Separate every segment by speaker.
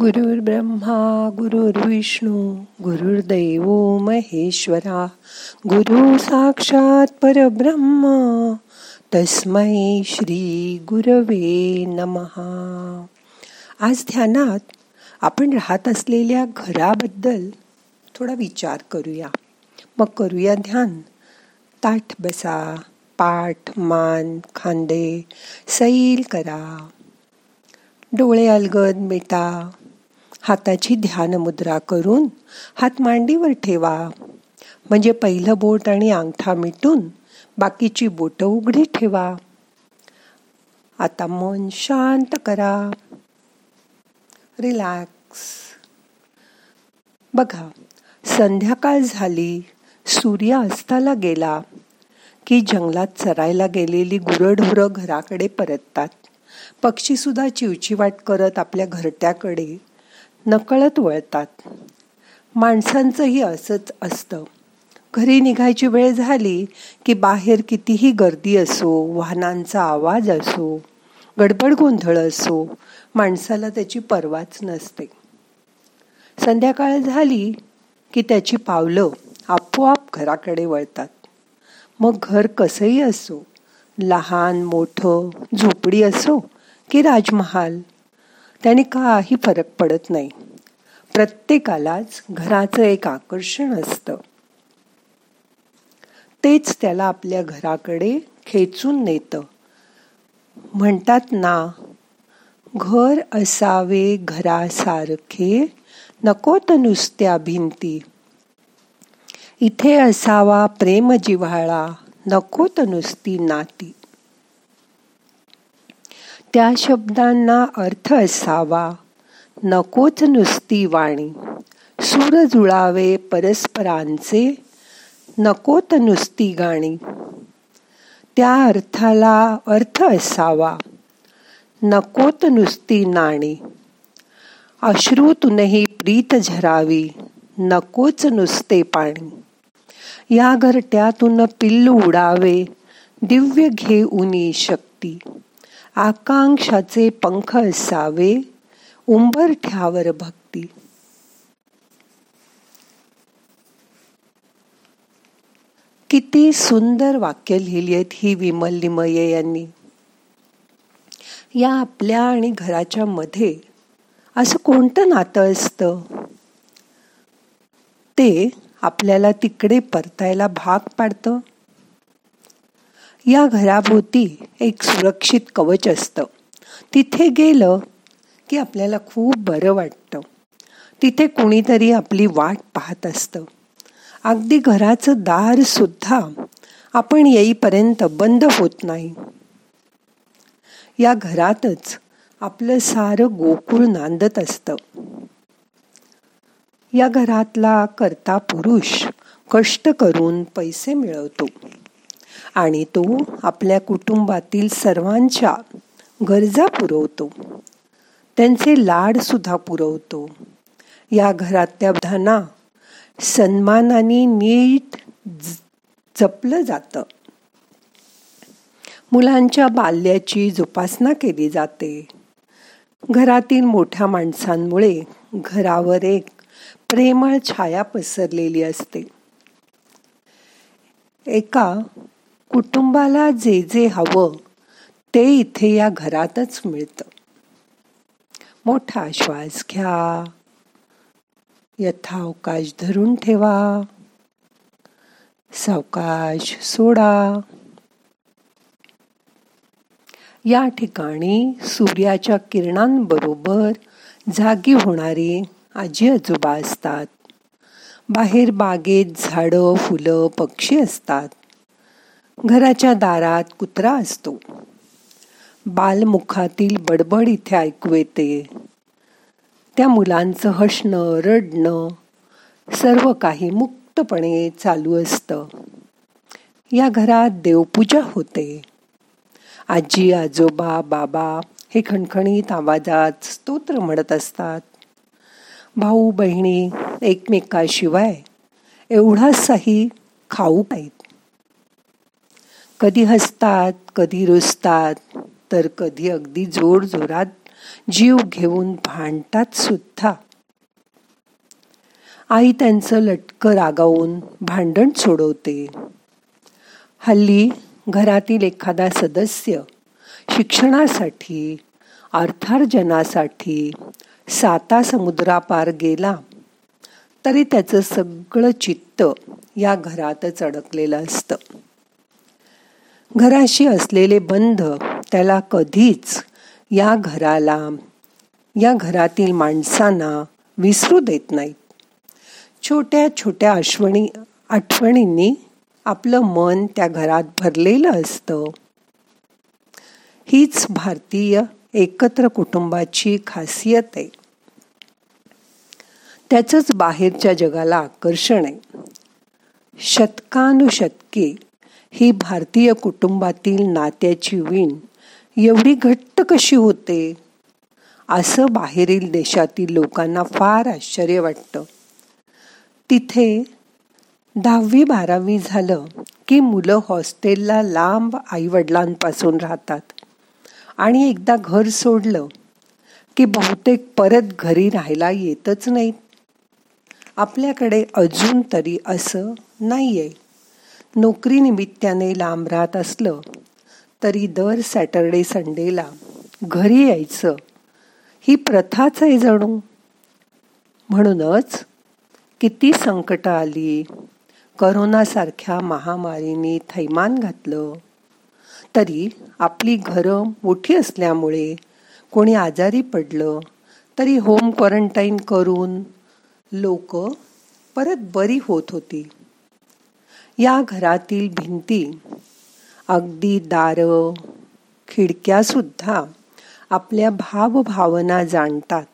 Speaker 1: गुरुर् ब्रह्मा गुरुर्विष्णू गुरुर्दैव महेश्वरा गुरु साक्षात परब्रह्म तस्मै श्री गुरवे नमहा आज ध्यानात आपण राहत असलेल्या घराबद्दल थोडा विचार करूया. मग करूया ध्यान. ताठ बसा पाठ मान खांदे सैल करा. डोळे अलगद मिटा. हाताची ध्यान मुद्रा करून हात मांडीवर ठेवा. म्हणजे पहिलं बोट आणि अंगठा मिटून बाकीची बोटं उघडी ठेवा. आता मन शांत करा. रिलॅक्स. बघा संध्याकाळ झाली. सूर्य अस्ताला गेला. की जंगलात चरायला गेलेली गुरढोरं घराकडे परततात. पक्षीसुद्धा चिवचिवाट करत आपल्या घरट्याकडे नकळत वळतात. माणसांचंही असंच असतं. घरी निघायची वेळ झाली की बाहेर कितीही गर्दी असो वाहनांचा आवाज असो गडबड गोंधळ असो माणसाला त्याची पर्वाच नसते. संध्याकाळ झाली की त्याची पावलं आपोआप घराकडे वळतात. मग घर कसंही असो लहान मोठं झोपडी असो की राजमहाल त्याने काही फरक पडत नाही. प्रत्येकालाच घराचं एक आकर्षण असतं. तेच त्याला आपल्या घराकडे खेचून नेतं. म्हणतात ना घर असावे घरासारखे नको तर नुसत्या भिंती. इथे असावा प्रेम जिव्हाळा तर नुसती नाती. त्या शब्दांना अर्थ असावा. नकोच नुसती वाणी. सूर जुळावे परस्परांचे. नकोत नुसती गाणी. त्या अर्थाला अर्थ असावा. नकोत नुसती नाणी. अश्रूतूनही प्रीत झरावी. नकोच नुसते पाणी. या घरट्यातून पिल्लू उडावे. दिव्य घेऊनी शक्ती. आकांक्षाचे पंख असावे उंबरठ्यावर भक्ती. किती सुंदर वाक्य लिहिली आहेत ही विमल निमये यांनी. या आपल्या आणि घराच्या मध्ये असं कोणतं नातं असतं? ते आपल्याला तिकडे परतायला भाग पाडतं? या घराभोवती एक सुरक्षित कवच असतं. तिथे गेलं की आपल्याला खूप बरं वाटतं. तिथे कुणीतरी आपली वाट पाहत असतं. अगदी घराचं दार सुद्धा आपण येईपर्यंत बंद होत नाही. या घरातच आपलं सारं गोकुळ नांदत असतं. या घरातला करता पुरुष कष्ट करून पैसे मिळवतो. आणि तो आपल्या कुटुंबातील सर्वांच्या गरजा पुरवतो. त्यांचे लाड सुद्धा पुरवतो. या घरातल्या बधांना सन्मानाने नीट जपलं जातं. मुलांच्या बाल्याची जोपासना केली जाते. घरातील मोठ्या माणसांमुळे घरावर एक प्रेमळ छाया पसरलेली असते. एका कुटुंबाला जे जे हवं ते इथे या घरातच मिळतं. मोठा श्वास घ्या. यथावकाश धरून ठेवा. सावकाश सोडा. या ठिकाणी सूर्याच्या किरणांबरोबर जागी होणारे आजी आजोबा असतात. बाहेर बागेत झाडं फुलं पक्षी असतात. घराच्या दारात कुत्रा असतो. बालमुखातील बडबड इथे ऐकू येते. त्या मुलांचं हसणं रडणं सर्व काही मुक्तपणे चालू असतं. या घरात देवपूजा होते. आजी आजोबा बाबा हे खणखणीत आवाजात स्तोत्र म्हणत असतात. भाऊ बहिणी एकमेकाशिवाय एवढासाही खाऊ पाहिजे कधी हसतात कधी रुसतात तर कधी अगदी जोर जोरात जीव घेऊन भांडतात सुद्धा. आई त्यांचं लटकं रागावून भांडण सोडवते. हल्ली घरातील एखादा सदस्य शिक्षणासाठी अर्थार्जनासाठी साता समुद्रापार गेला तरी त्याचं सगळं चित्त या घरातच अडकलेलं असतं. घराशी असलेले बंध त्याला कधीच या घराला या घरातील माणसांना विसरू देत नाहीत. छोट्या छोट्या आठवणी आठवणींनी आपलं मन त्या घरात भरलेलं असतं. हीच भारतीय एकत्र कुटुंबाची खासियत आहे. त्याचंच बाहेरच्या जगाला आकर्षण आहे. शतकानुशतके ही भारतीय कुटुंबातील नात्याची वीण एवढी घट्ट कशी होते? असं बाहेरील देशातील लोकांना फार आश्चर्य वाटतं. तिथे दहावी बारावी झालं की मुलं हॉस्टेलला लांब आईवडिलांपासून राहतात. आणि एकदा घर सोडलं की बहुतेक परत घरी राहायला येतच नाहीत. आपल्याकडे अजून तरी असं नाही आहे निमित्ताने लांब राहत असलं तरी दर सॅटरडे संडेला घरी यायचं ही प्रथाच आहे जणू. म्हणूनच किती संकटं आली. करोनासारख्या महामारीने थैमान घातलं. तरी आपली घरं मोठी असल्यामुळे कोणी आजारी पडलं तरी होम क्वारंटाईन करून लोक परत बरी होत होती. या घरातील भिंती अगदी दारं खिडक्या सुद्धा आपल्या भावभावना जाणतात.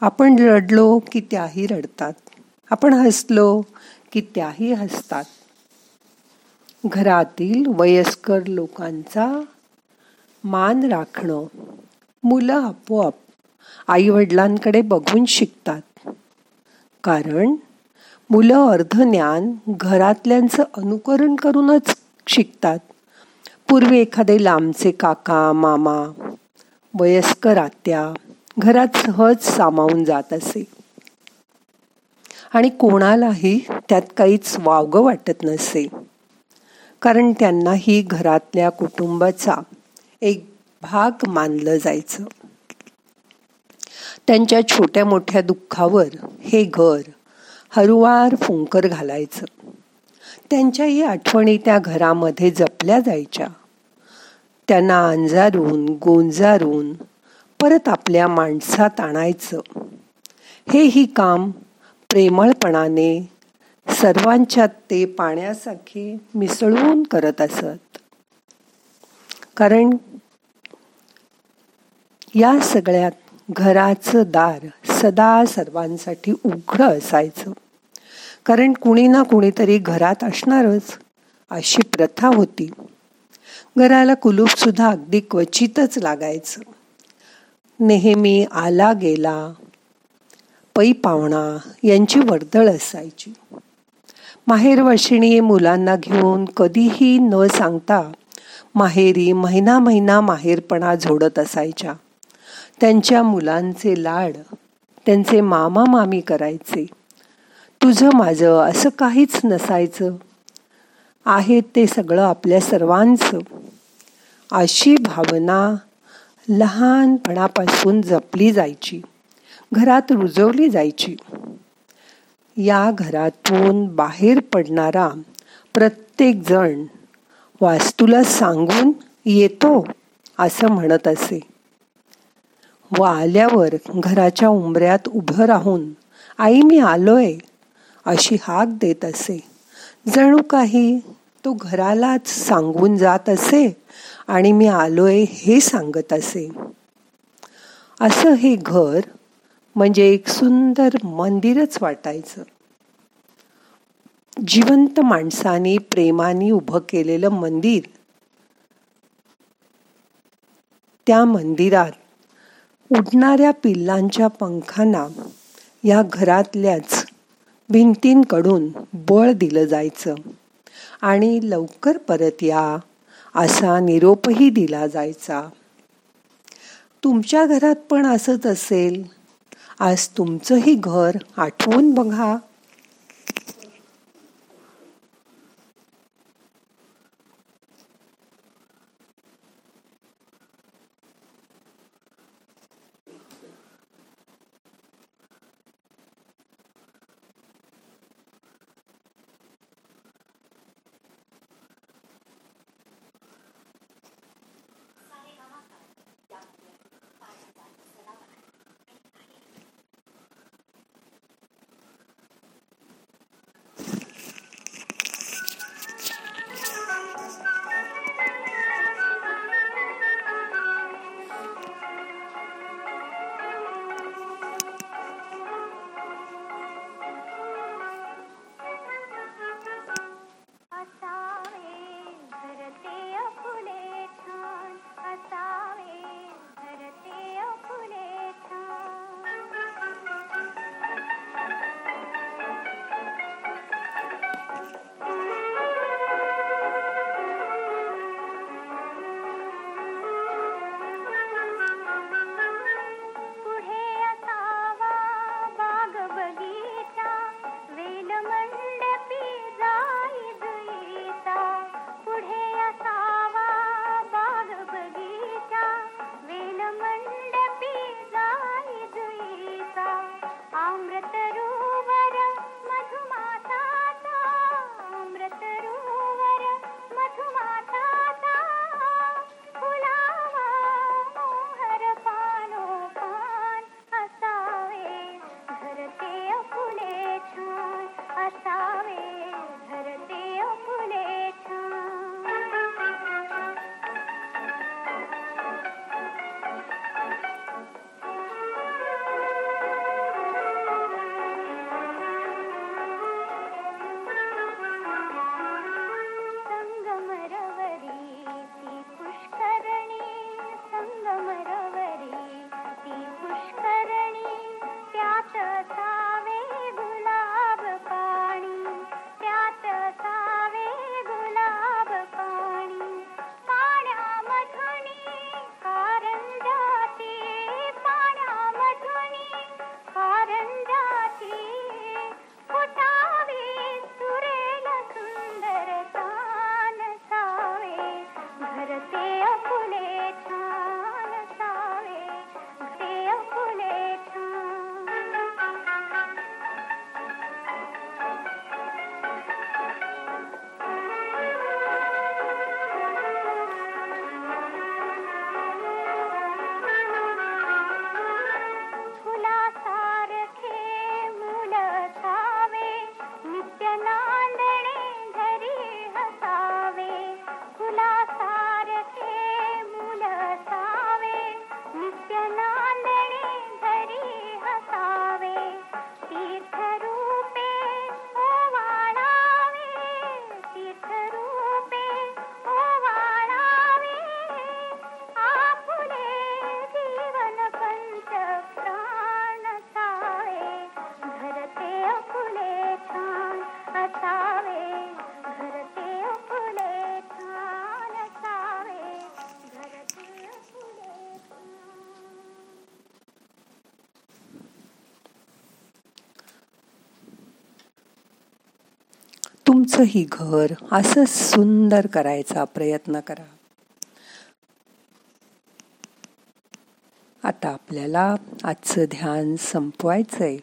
Speaker 1: आपण रडलो की त्याही रडतात. आपण हसलो की त्याही हसतात. घरातील वयस्कर लोकांचा मान राखणं मुलं आपोआप आईवडिलांकडे बघून शिकतात. कारण मुलं अर्धज्ञान घरातल्यांचं अनुकरण करूनच शिकतात. पूर्वी एखादे लांबचे काका मामा वयस्कर आत्या घरात सहज सामावून जात असे. आणि कोणालाही त्यात काहीच वावगं वाटत नसे. कारण त्यांनाही घरातल्या कुटुंबाचा एक भाग मानलं जायचं. त्यांच्या छोट्या मोठ्या दुःखावर हे घर हरुवार फुंकर घालायचं. त्यांच्याही आठवणी त्या घरामध्ये जपल्या जायच्या. त्यांना अंजारून गोंजारून परत आपल्या माणसात आणायचं. हे ही काम प्रेमळपणाने सर्वांच्यात ते पाण्यासारखे मिसळून करत असत. कारण या सगळ्यात घराचं दार सदा सर्वांसाठी उघडं असायचं. कारण कुणी ना कुणीतरी घरात असणारच अशी प्रथा होती. घराला कुलूपसुद्धा अगदी क्वचितच लागायचं. नेहमी आला गेला पै पाहुणा यांची वर्दळ असायची. माहेर मुलांना घेऊन कधीही न सांगता माहेरी महिना महिना माहेरपणा झोडत असायच्या. त्यांच्या मुलांचे लाड त्यांचे मामा मामी करायचे. तुझं माझं असं काहीच नसायचं. आहे ते सगळं आपल्या सर्वांचं. अशी भावना लहानपणापासून जपली जायची. घरात रुजवली जायची. या घरातून बाहेर पडणारा प्रत्येक जण वास्तूला सांगून येतो असं म्हणत असे. व आल्यावर घराच्या उंबऱ्यात उभं राहून आई मी आलोय. अशी हाक देत असे. जणू काही तो घरालाच सांगून जात असे आणि मी आलोय हे सांगत असे. असं हे घर म्हणजे एक सुंदर मंदिरच वाटायचं. जिवंत माणसाने प्रेमाने उभं केलेलं मंदिर. त्या मंदिरात उडणाऱ्या पिल्लांच्या पंखांना या घरातल्याच भिंतींकडून बळ दिलं जायचं. आणि लवकर परत या असा निरोपही दिला जायचा.
Speaker 2: तुमच्या घरात पण असंच असेल. आज तुमचंही घर आठवून बघा. तुमचंही घर असं सुंदर करायचा प्रयत्न करा. आता आपल्याला आजचं ध्यान संपवायचंय.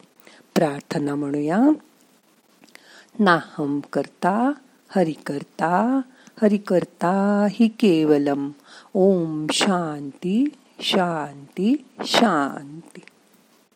Speaker 2: प्रार्थना म्हणूया. नाहम करता हरि करता हरि करता हि केवलम. ओम शांती शांती शांती.